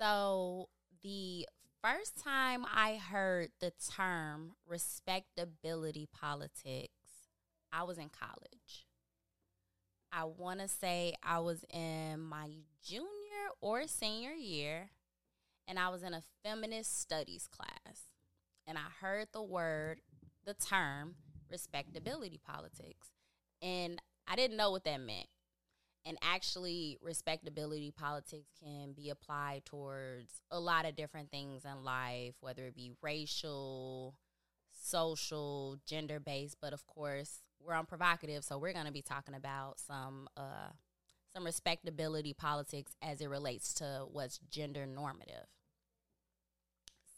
So the first time I heard the term respectability politics, I was in college. I want to say I was in my junior or senior year, and I was in a feminist studies class. And I heard the word, the term, respectability politics. And I didn't know what that meant. And actually, respectability politics can be applied towards a lot of different things in life, whether it be racial, social, gender based. But of course, we're on PrHOEvocative, so we're going to be talking about some uh, some respectability politics as it relates to what's gender normative.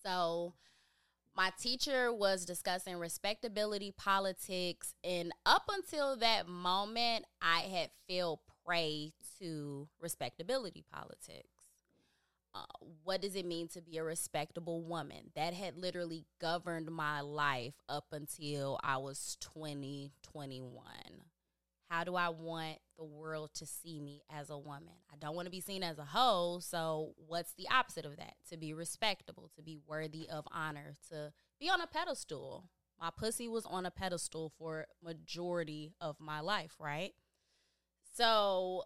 So, my teacher was discussing respectability politics, and up until that moment, I had fell prey to respectability politics. Uh, what does it mean to be a respectable woman? That had literally governed my life up until I was 20, 21. How do I want the world to see me as a woman? I don't want to be seen as a hoe. So, what's the opposite of that? To be respectable, to be worthy of honor, to be on a pedestal. My pussy was on a pedestal for majority of my life, right? So,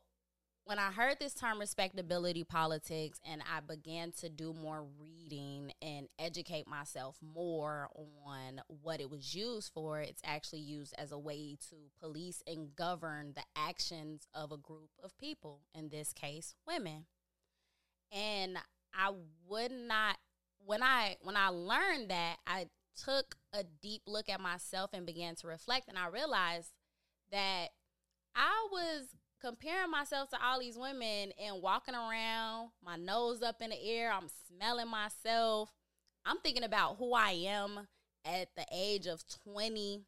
when I heard this term respectability politics and I began to do more reading and educate myself more on what it was used for, it's actually used as a way to police and govern the actions of a group of people, in this case, women. And I would not when I when I learned that, I took a deep look at myself and began to reflect and I realized that I was comparing myself to all these women and walking around, my nose up in the air, I'm smelling myself. I'm thinking about who I am at the age of 20.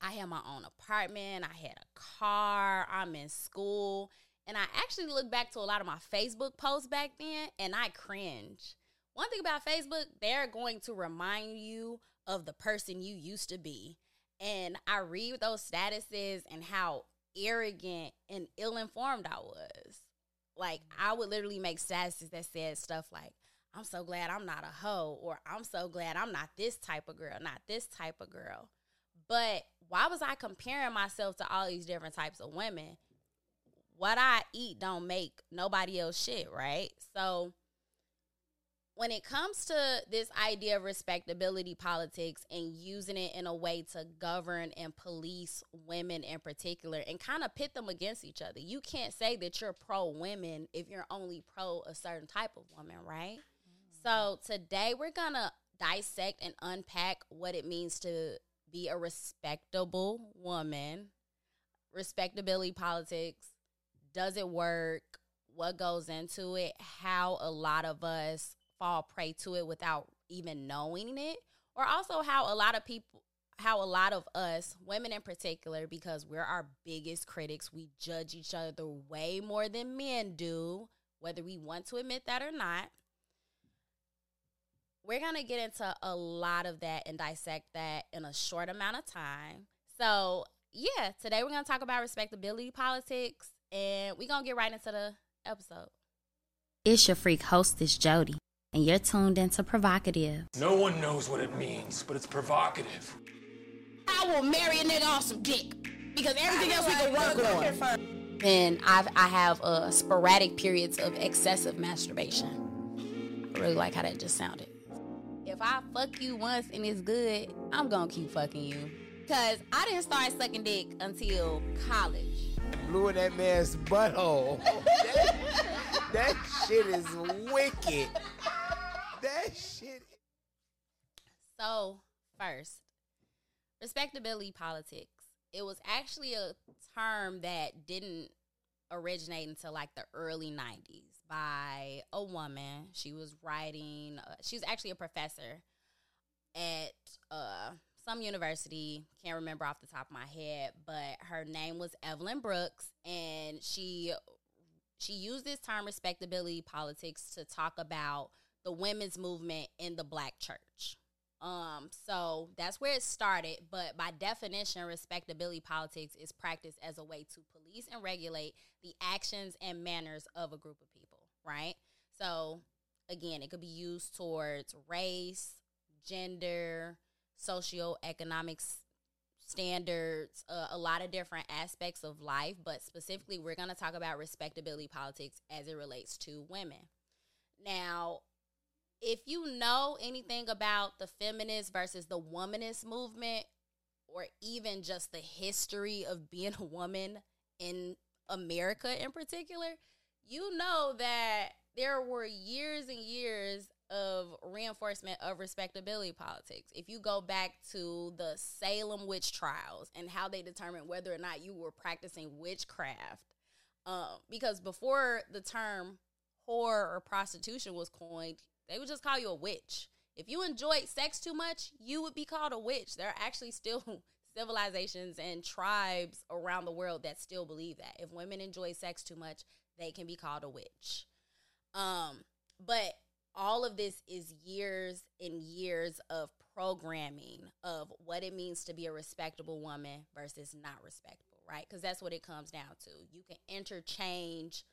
I had my own apartment, I had a car, I'm in school. And I actually look back to a lot of my Facebook posts back then and I cringe. One thing about Facebook, they're going to remind you of the person you used to be. And I read those statuses and how arrogant and ill informed I was. Like I would literally make statuses that said stuff like, I'm so glad I'm not a hoe, or I'm so glad I'm not this type of girl, not this type of girl. But why was I comparing myself to all these different types of women? What I eat don't make nobody else shit, right? So when it comes to this idea of respectability politics and using it in a way to govern and police women in particular and kind of pit them against each other, you can't say that you're pro women if you're only pro a certain type of woman, right? Mm. So today we're going to dissect and unpack what it means to be a respectable woman, respectability politics, does it work? What goes into it? How a lot of us fall prey to it without even knowing it. Or also how a lot of people how a lot of us women in particular because we're our biggest critics we judge each other way more than men do whether we want to admit that or not. We're going to get into a lot of that and dissect that in a short amount of time. So yeah today we're going to talk about respectability politics and we're going to get right into the episode. It's your freak hostess jody and you're tuned into PrHOEvocative. No one knows what it means, but it's provocative. I will marry a nigga off some dick because everything else we can work on. And I've, I have uh, sporadic periods of excessive masturbation. I really like how that just sounded. If I fuck you once and it's good, I'm gonna keep fucking you. Cause I didn't start sucking dick until college. Blew in that man's butthole. that, that shit is wicked that shit. So, first, respectability politics. It was actually a term that didn't originate until like the early 90s by a woman. She was writing, uh, she was actually a professor at uh, some university. Can't remember off the top of my head, but her name was Evelyn Brooks, and she she used this term respectability politics to talk about the women's movement in the black church. Um, so that's where it started. But by definition, respectability politics is practiced as a way to police and regulate the actions and manners of a group of people, right? So, again, it could be used towards race, gender, socioeconomic standards, uh, a lot of different aspects of life, but specifically, we're going to talk about respectability politics as it relates to women. Now, if you know anything about the feminist versus the womanist movement, or even just the history of being a woman in America in particular, you know that there were years and years of reinforcement of respectability politics. If you go back to the Salem witch trials and how they determined whether or not you were practicing witchcraft, um, because before the term whore or prostitution was coined, they would just call you a witch. If you enjoyed sex too much, you would be called a witch. There are actually still civilizations and tribes around the world that still believe that. If women enjoy sex too much, they can be called a witch. Um, but all of this is years and years of programming of what it means to be a respectable woman versus not respectable, right? Because that's what it comes down to. You can interchange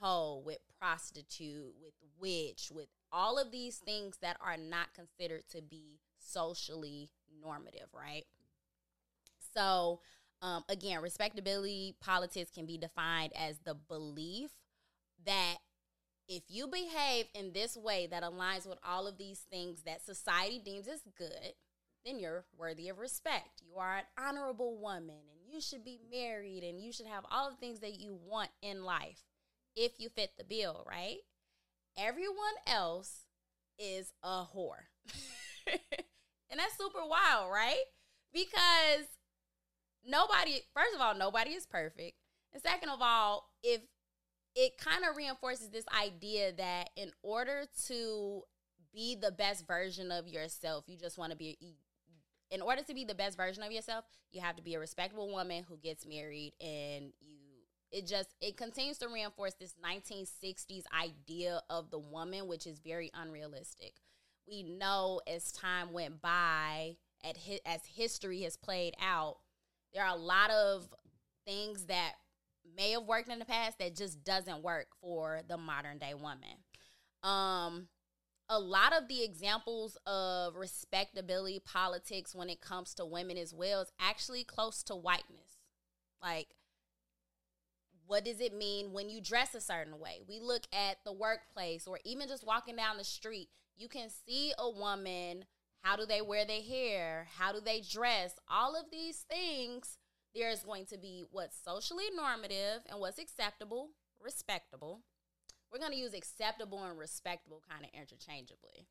hoe with prostitute, with witch, with all of these things that are not considered to be socially normative, right? So, um, again, respectability politics can be defined as the belief that if you behave in this way that aligns with all of these things that society deems as good, then you're worthy of respect. You are an honorable woman and you should be married and you should have all the things that you want in life if you fit the bill, right? Everyone else is a whore. and that's super wild, right? Because nobody, first of all, nobody is perfect. And second of all, if it kind of reinforces this idea that in order to be the best version of yourself, you just want to be in order to be the best version of yourself, you have to be a respectable woman who gets married and you it just it continues to reinforce this 1960s idea of the woman which is very unrealistic. We know as time went by at hi- as history has played out, there are a lot of things that may have worked in the past that just doesn't work for the modern day woman. Um, a lot of the examples of respectability politics when it comes to women as well is actually close to whiteness. Like, what does it mean when you dress a certain way? We look at the workplace or even just walking down the street, you can see a woman. How do they wear their hair? How do they dress? All of these things there is going to be what's socially normative and what's acceptable, respectable. We're going to use acceptable and respectable kind of interchangeably.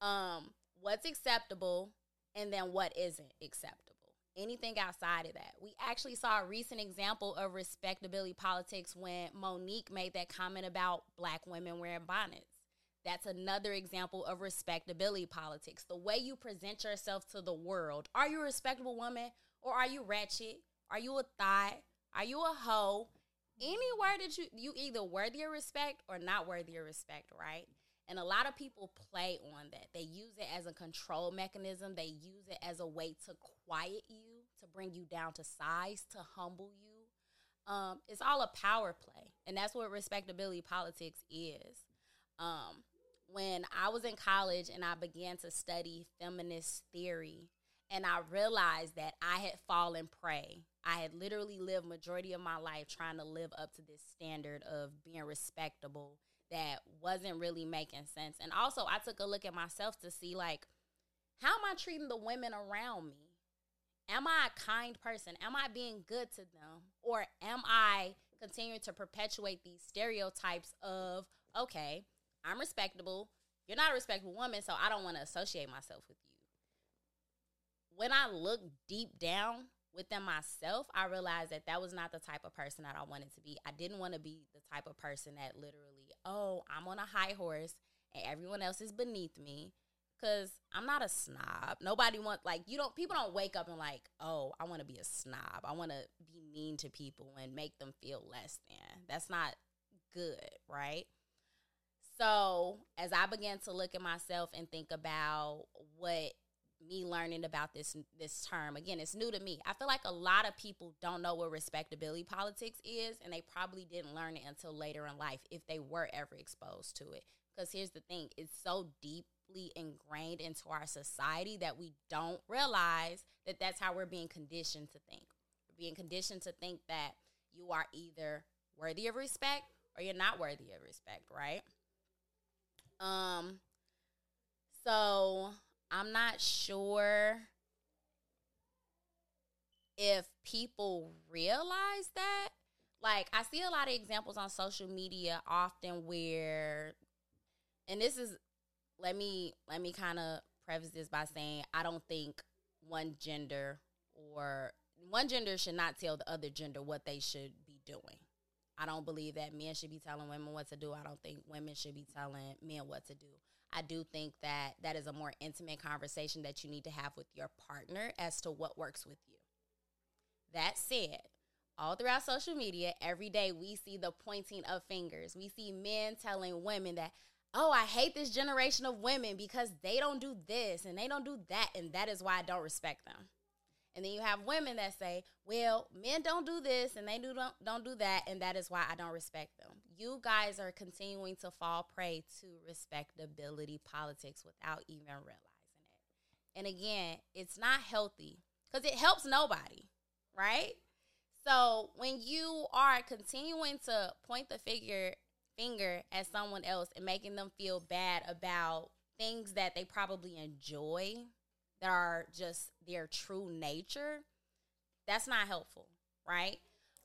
Um, what's acceptable and then what isn't acceptable. Anything outside of that. We actually saw a recent example of respectability politics when Mo'Nique made that comment about black women wearing bonnets. That's another example of respectability politics. The way you present yourself to the world. Are you a respectable woman or are you ratchet? Are you a thot? Are you a hoe? Anywhere that you you either worthy of respect or not worthy of respect, right? And a lot of people play on that. They use it as a control mechanism. They use it as a way to quiet you, to bring you down to size, to humble you. Um, it's all a power play, and that's what respectability politics is. Um, when I was in college and I began to study feminist theory, and I realized that I had fallen prey. I had literally lived majority of my life trying to live up to this standard of being respectable that wasn't really making sense. And also I took a look at myself to see like how am I treating the women around me? Am I a kind person? Am I being good to them? Or am I continuing to perpetuate these stereotypes of okay, I'm respectable. You're not a respectable woman, so I don't want to associate myself with you when I look deep down within myself, I realized that that was not the type of person that I wanted to be. I didn't want to be the type of person that literally, oh, I'm on a high horse and everyone else is beneath me. Cause I'm not a snob. Nobody wants like you don't. People don't wake up and like, oh, I want to be a snob. I want to be mean to people and make them feel less than. That's not good, right? So as I began to look at myself and think about what me learning about this this term. Again, it's new to me. I feel like a lot of people don't know what respectability politics is, and they probably didn't learn it until later in life if they were ever exposed to it. Because here's the thing: it's so deeply ingrained into our society that we don't realize that that's how we're being conditioned to think. We're being conditioned to think that you are either worthy of respect or you're not worthy of respect, right? Um. So I'm not sure if people realize that. Like, I see a lot of examples on social media often where, and this is, let me let me kind of preface this by saying I don't think one gender or one gender should not tell the other gender what they should be doing. I don't believe that men should be telling women what to do. I don't think women should be telling men what to do. I do think that that is a more intimate conversation that you need to have with your partner as to what works with you. That said, all throughout social media, every day we see the pointing of fingers. We see men telling women that, oh, I hate this generation of women because they don't do this and they don't do that, and that is why I don't respect them. And then you have women that say, well, men don't do this and they do don't, don't do that, and that is why I don't respect them. You guys are continuing to fall prey to respectability politics without even realizing it. And again, it's not healthy because it helps nobody, right? So when you are continuing to point the figure finger at someone else and making them feel bad about things that they probably enjoy that are just their true nature, that's not helpful, right?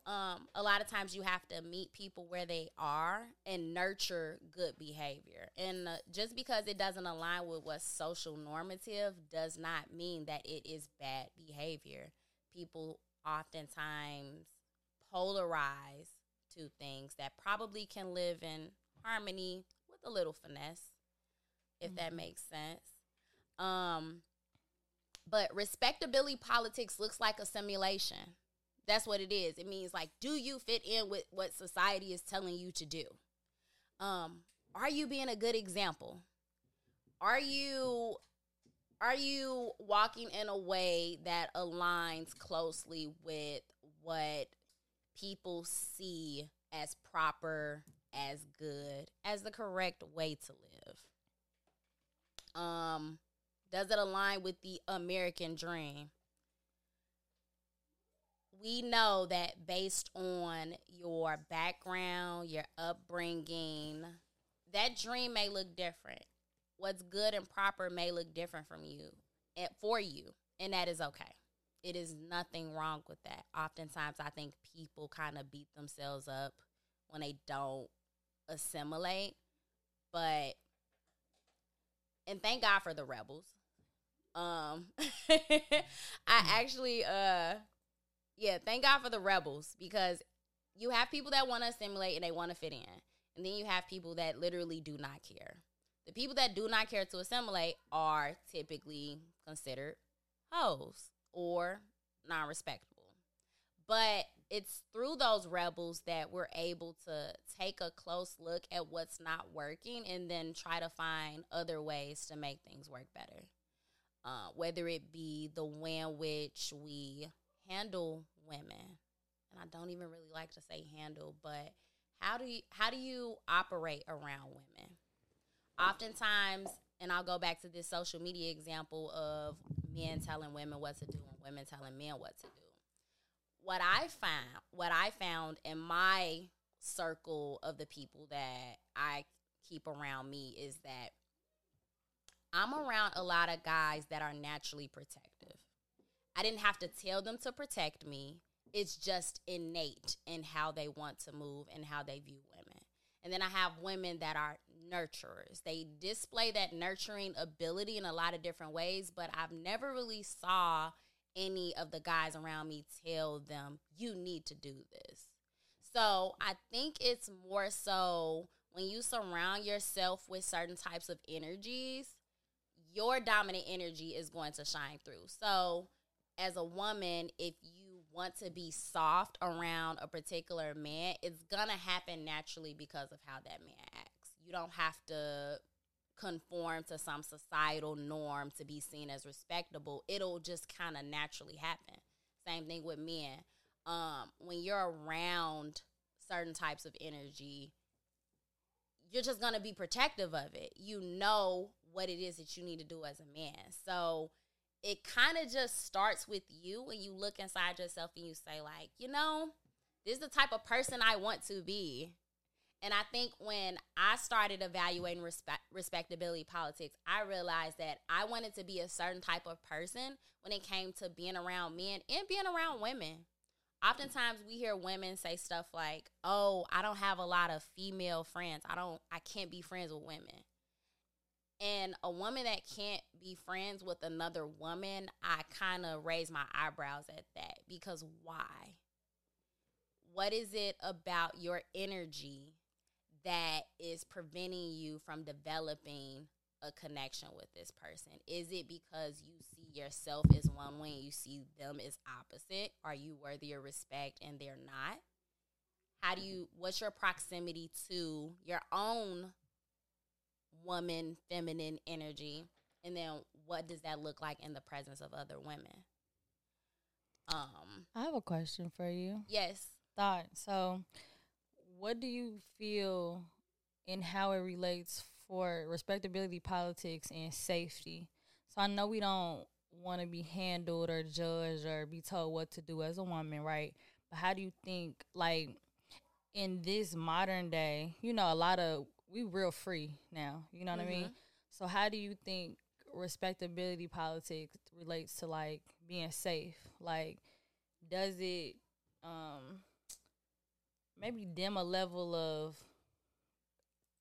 Um, a lot of times you have to meet people where they are and nurture good behavior. And uh, just because it doesn't align with what's social normative does not mean that it is bad behavior. People oftentimes polarize to things that probably can live in harmony with a little finesse, if mm-hmm. that makes sense. Um, but respectability politics looks like a simulation. That's what it is. It means like, do you fit in with what society is telling you to do? Um, are you being a good example? Are you are you walking in a way that aligns closely with what people see as proper, as good, as the correct way to live? Um, does it align with the American dream? We know that based on your background, your upbringing, that dream may look different. What's good and proper may look different from you and for you, and that is okay. It is nothing wrong with that. Oftentimes, I think people kind of beat themselves up when they don't assimilate, but and thank God for the rebels um, I actually, uh, yeah, thank God for the rebels because you have people that want to assimilate and they want to fit in, and then you have people that literally do not care. The people that do not care to assimilate are typically considered hoes or non respectable. But it's through those rebels that we're able to take a close look at what's not working and then try to find other ways to make things work better uh, whether it be the way in which we handle women, and I don't even really like to say handle, but how do you how do you operate around women? Oftentimes, and I'll go back to this social media example of men telling women what to do and women telling men what to do. What I found, what I found in my circle of the people that I keep around me is that I'm around a lot of guys that are naturally protective. I didn't have to tell them to protect me. It's just innate in how they want to move and how they view women. And then I have women that are nurturers. They display that nurturing ability in a lot of different ways, but I've never really saw any of the guys around me tell them you need to do this. So, I think it's more so when you surround yourself with certain types of energies, your dominant energy is going to shine through. So, as a woman, if you want to be soft around a particular man, it's to happen naturally because of how that man acts. You don't have to conform to some societal norm to be seen as respectable, it'll just kind of naturally happen. Same thing with men. Um, when you're around certain types of energy, you're just gonna be protective of it. You know what it is that you need to do as a man. So it kind of just starts with you when you look inside yourself and you say, like, you know, this is the type of person I want to be. And I think when I started evaluating respect, respectability politics, I realized that I wanted to be a certain type of person when it came to being around men and being around women. Oftentimes we hear women say stuff like, "Oh, I don't have a lot of female friends. I don't I can't be friends with women." And a woman that can't be friends with another woman, I kind of raise my eyebrows at that because why? What is it about your energy that is preventing you from developing a connection with this person? Is it because you see yourself as one way and you see them as opposite? Are you worthy of respect and they're not? How do you, what's your proximity to your own woman, feminine energy? And then what does that look like in the presence of other women? Um, I have a question for you. Yes. Thought. So, what do you feel in how it relates for respectability politics and safety? So I know we don't want to be handled or judged or be told what to do as a woman, right? But how do you think like in this modern day, you know, a lot of we real free now, you know what mm-hmm. I mean? Mm-hmm. So how do you think respectability politics relates to like being safe? Like does it um maybe dim a level of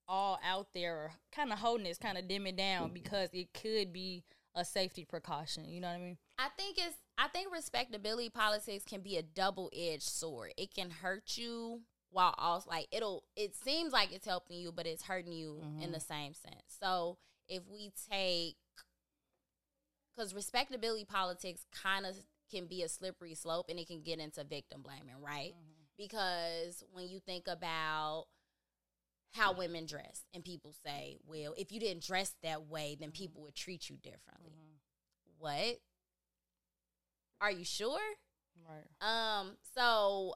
all out there or kind of holding this kind of dim it down because it could be a safety precaution you know what i mean i think it's i think respectability politics can be a double-edged sword it can hurt you while also like it'll it seems like it's helping you but it's hurting you mm-hmm. in the same sense so if we take because respectability politics kind of can be a slippery slope and it can get into victim blaming right mm-hmm because when you think about how women dress and people say, well, if you didn't dress that way, then people would treat you differently. Mm-hmm. What? Are you sure? Right. Um so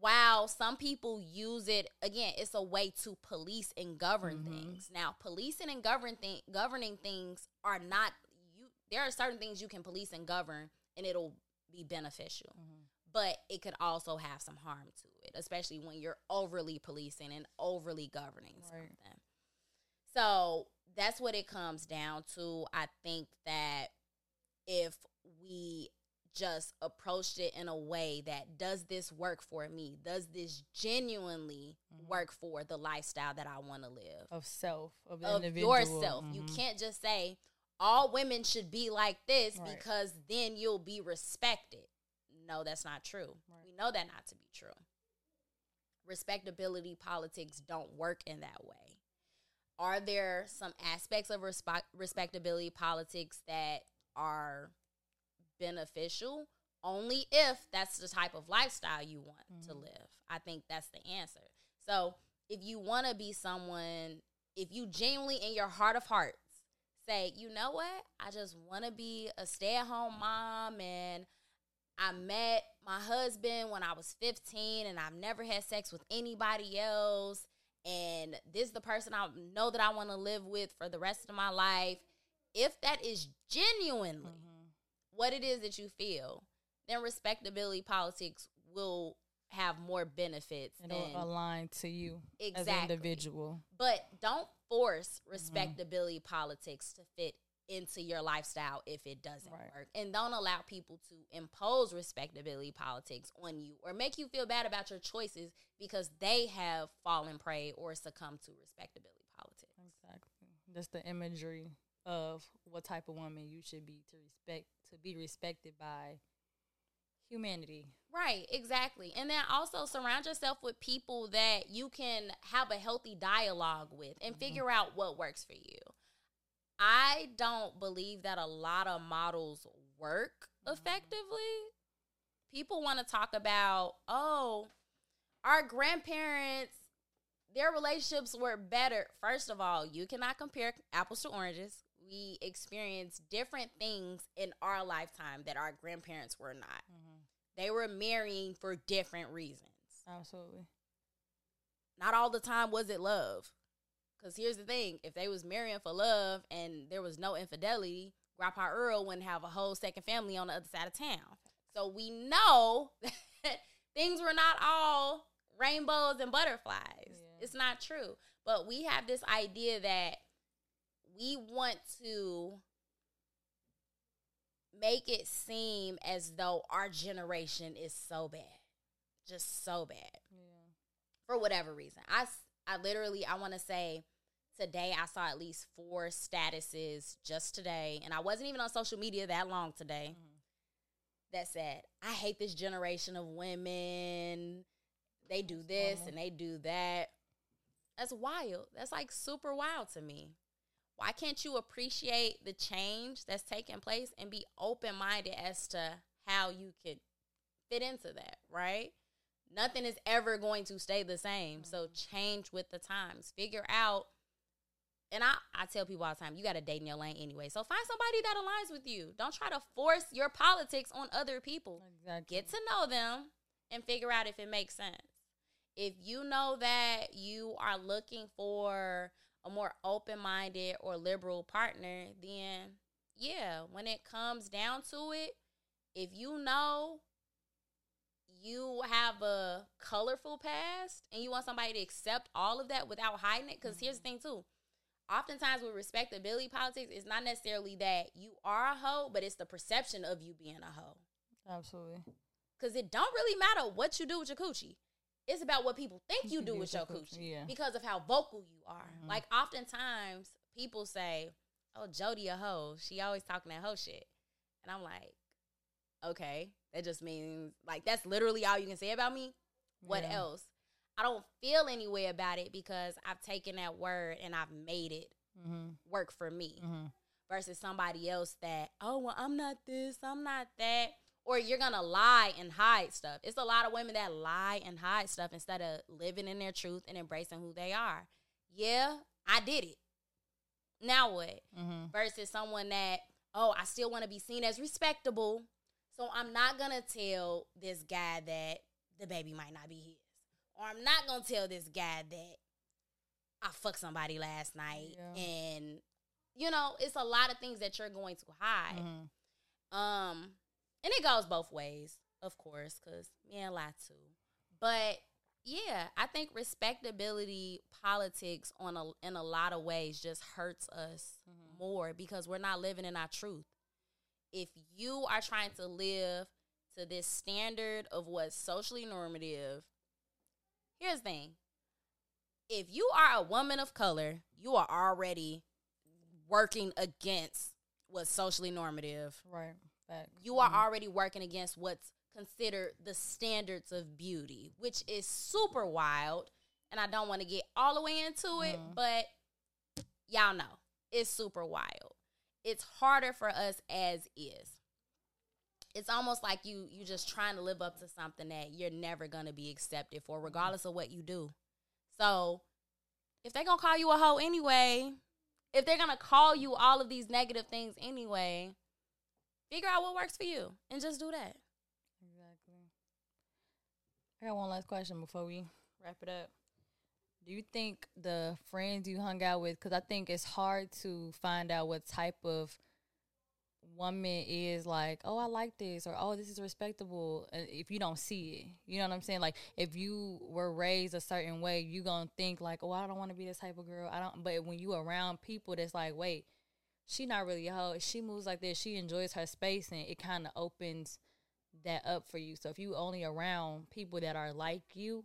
while some people use it again, it's a way to police and govern mm-hmm. things. Now, policing and govern th- governing things are not you there are certain things you can police and govern and it'll be beneficial. Mm-hmm but it could also have some harm to it, especially when you're overly policing and overly governing right. something. So that's what it comes down to. I think that if we just approached it in a way that does this work for me? Does this genuinely mm-hmm. work for the lifestyle that I want to live? Of self, of, of yourself. Mm-hmm. You can't just say all women should be like this right. because then you'll be respected no, that's not true. Right. We know that not to be true. Respectability politics don't work in that way. Are there some aspects of respe- respectability politics that are beneficial? Only if that's the type of lifestyle you want mm-hmm. to live. I think that's the answer. So, if you want to be someone, if you genuinely in your heart of hearts say, you know what, I just want to be a stay at home mom and I met my husband when I was 15 and I've never had sex with anybody else. And this is the person I know that I want to live with for the rest of my life. If that is genuinely. What it is that you feel, then respectability politics will have more benefits. It'll than, align to you exactly. as an individual. But don't force mm-hmm. respectability mm-hmm. politics to fit into your lifestyle if it doesn't right. work. And don't allow people to impose respectability politics on you or make you feel bad about your choices because they have fallen prey or succumbed to respectability politics. Exactly. That's the imagery of what type of woman you should be to respect to be respected by humanity. Right, exactly. And then also surround yourself with people that you can have a healthy dialogue with and mm-hmm. figure out what works for you. I don't believe that a lot of models work effectively. People want to talk about, oh, our grandparents, their relationships were better. First of all, you cannot compare apples to oranges. We experienced different things in our lifetime that our grandparents were not. Mm-hmm. They were marrying for different reasons. Absolutely. Not all the time was it love. Cause here's the thing: if they was marrying for love and there was no infidelity, Grandpa Earl wouldn't have a whole second family on the other side of town. So we know that things were not all rainbows and butterflies. Yeah. It's not true. But we have this idea that we want to make it seem as though our generation is so bad. Just so bad Yeah. for whatever reason. I I literally, I want to say today I saw at least four statuses just today, and I wasn't even on social media that long today. Mm-hmm. That said, I hate this generation of women. They do this and they do that. That's wild. That's like super wild to me. Why can't you appreciate the change that's taking place and be open minded as to how you could fit into that, right? Nothing is ever going to stay the same. So mm-hmm. change with the times. Figure out. And I, I tell people all the time, you got to date in your lane anyway. So find somebody that aligns with you. Don't try to force your politics on other people. Exactly. Get to know them and figure out if it makes sense. If you know that you are looking for a more open minded or liberal partner, then yeah, when it comes down to it, if you know you have a colorful past and you want somebody to accept all of that without hiding it, because here's the mm-hmm. thing too. Oftentimes with respectability politics, it's not necessarily that you are a hoe, but it's the perception of you being a hoe. Absolutely. Cause it don't really matter what you do with your coochie. It's about what people think you do with your coochie. Yeah. Because of how vocal you are. Like oftentimes people say, Oh, Jody a hoe. She always talking that hoe shit. And I'm like, okay. That just means like that's literally all you can say about me. What Yeah. else? I don't feel any way about it because I've taken that word and I've made it Mm-hmm. work for me Mm-hmm. versus somebody else that, oh, well, I'm not this, I'm not that. Or you're gonna lie and hide stuff. It's a lot of women that lie and hide stuff instead of living in their truth and embracing who they are. Yeah, I did it. Now what? Mm-hmm. Versus someone that, oh, I still wanna be seen as respectable. So I'm not gonna tell this guy that the baby might not be his. Or I'm not gonna tell this guy that I fucked somebody last night Yeah. and you know, it's a lot of things that you're going to hide. Mm-hmm. Um, and it goes both ways, of course, because men lie too. But yeah, I think respectability politics on a in a lot of ways just hurts us mm-hmm. more because we're not living in our truth. If you are trying to live to this standard of what's socially normative, here's the thing. If you are a woman of color, you are already working against what's socially normative Right. Facts. you are mm-hmm. already working against what's considered the standards of beauty, which is super wild. And I don't want to get all the way into it, mm-hmm. but y'all know it's super wild. It's harder for us as is. It's almost like you you just trying to live up to something that you're never gonna be accepted for, mm-hmm. regardless of what you do. So if they're gonna call you a hoe anyway, if they're gonna call you all of these negative things anyway, figure out what works for you and just do that. Exactly. I got one last question before we wrap it up. Do you think the friends you hung out with, because I think it's hard to find out what type of woman is like, oh, I like this, or oh, this is respectable, if you don't see it. You know what I'm saying? Like, if you were raised a certain way, you going to think, like, oh, I don't want to be this type of girl. I don't, but when you around people that's like, wait, she not really a hoe. She moves like this. She enjoys her space, and it kind of opens that up for you. So if you only around people that are like you,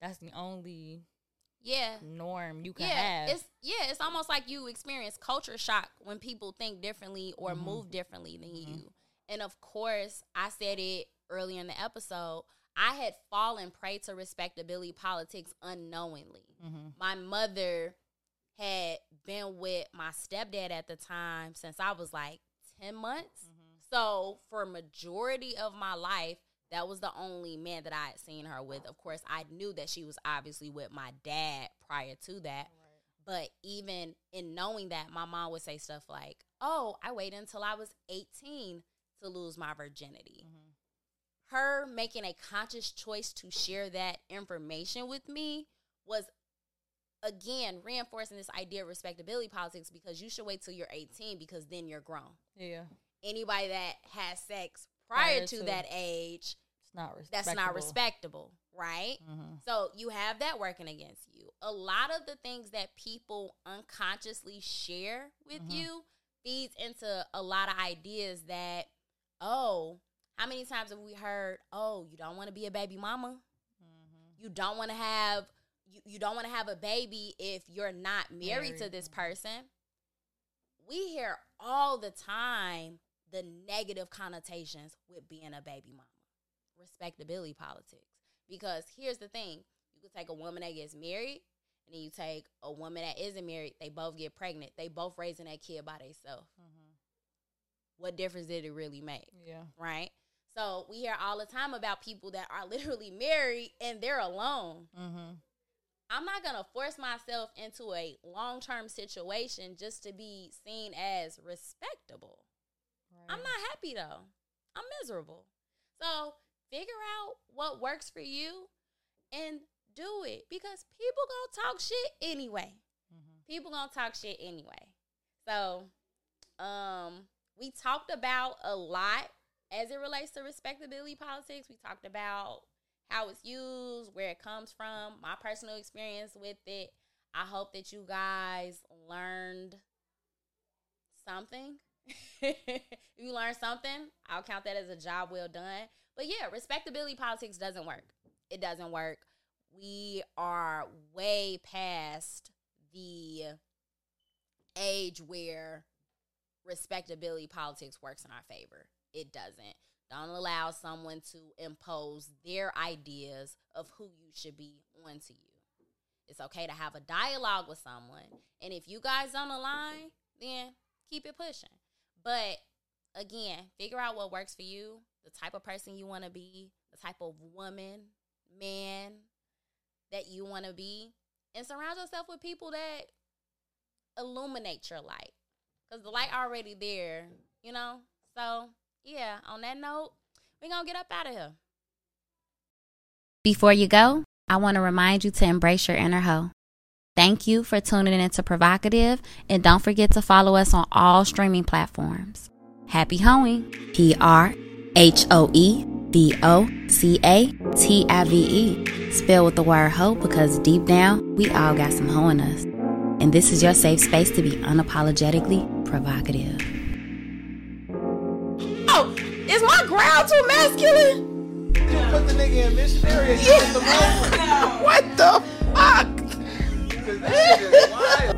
that's the only Yeah. norm you can Yeah, have. it's yeah, it's almost like you experience culture shock when people think differently or Mm-hmm. move differently than you. And of course, I said it earlier in the episode. I had fallen prey to respectability politics unknowingly. Mm-hmm. My mother had been with my stepdad at the time since I was like 10 months. Mm-hmm. So, for majority of my life, That was the only man that I had seen her with. Of course, I knew that she was obviously with my dad prior to that. But even in knowing that, my mom would say stuff like, Oh, I waited until I was 18 to lose my virginity. Her making a conscious choice to share that information with me was again reinforcing this idea of respectability politics because you should wait till you're 18 because then you're grown. Yeah. Anybody that has sex prior, Prior to, to. that age, It's not respectable. that's not respectable, right? Mhm. So you have that working against you. A lot of the things that people unconsciously share with Mhm. you feeds into a lot of ideas that, oh, how many times have we heard, oh, you don't want to be a baby mama? Mm-hmm. You don't want to have you, you don't want to have a baby if you're not married, to this person. We hear all the time the negative connotations with being a baby mama. Respectability politics. Because here's the thing you could take a woman that gets married, and then you take a woman that isn't married, they both get pregnant. They both raising that kid by themselves. Mhm. What difference did it really make? Yeah. Right? So we hear all the time about people that are literally married and they're alone. Mm-hmm. I'm not gonna force myself into a long term situation just to be seen as respectable. I'm not happy though. I'm miserable. So figure out what works for you and do it because people gonna talk shit anyway. Mhm. People gonna talk shit anyway. So, um, we talked about a lot as it relates to respectability politics. We talked about how it's used, where it comes from, my personal experience with it. I hope that you guys learned something. you learned something, I'll count that as a job well done. But yeah, respectability politics doesn't work. It doesn't work. We are way past the age where respectability politics works in our favor. It doesn't. Don't allow someone to impose their ideas of who you should be onto you. It's okay to have a dialogue with someone. And if you guys don't align, then keep it pushing. But again, figure out what works for you, the type of person you want to be, the type of woman, man that you want to be, and surround yourself with people that illuminate your light. Because the light already there, you know? So, yeah, on that note, we're going to get up out of here. Before you go, I want to remind you to embrace your inner hoe. Thank you for tuning in to PrHOEvocative, and don't forget to follow us on all streaming platforms. Happy hoeing! P R H O E V O C A T I V E. Spell with the word hoe because deep down, we all got some hoe in us. And this is your safe space to be unapologetically provocative. Growl too masculine? You Put the nigga in missionary and yeah. the. What the fuck?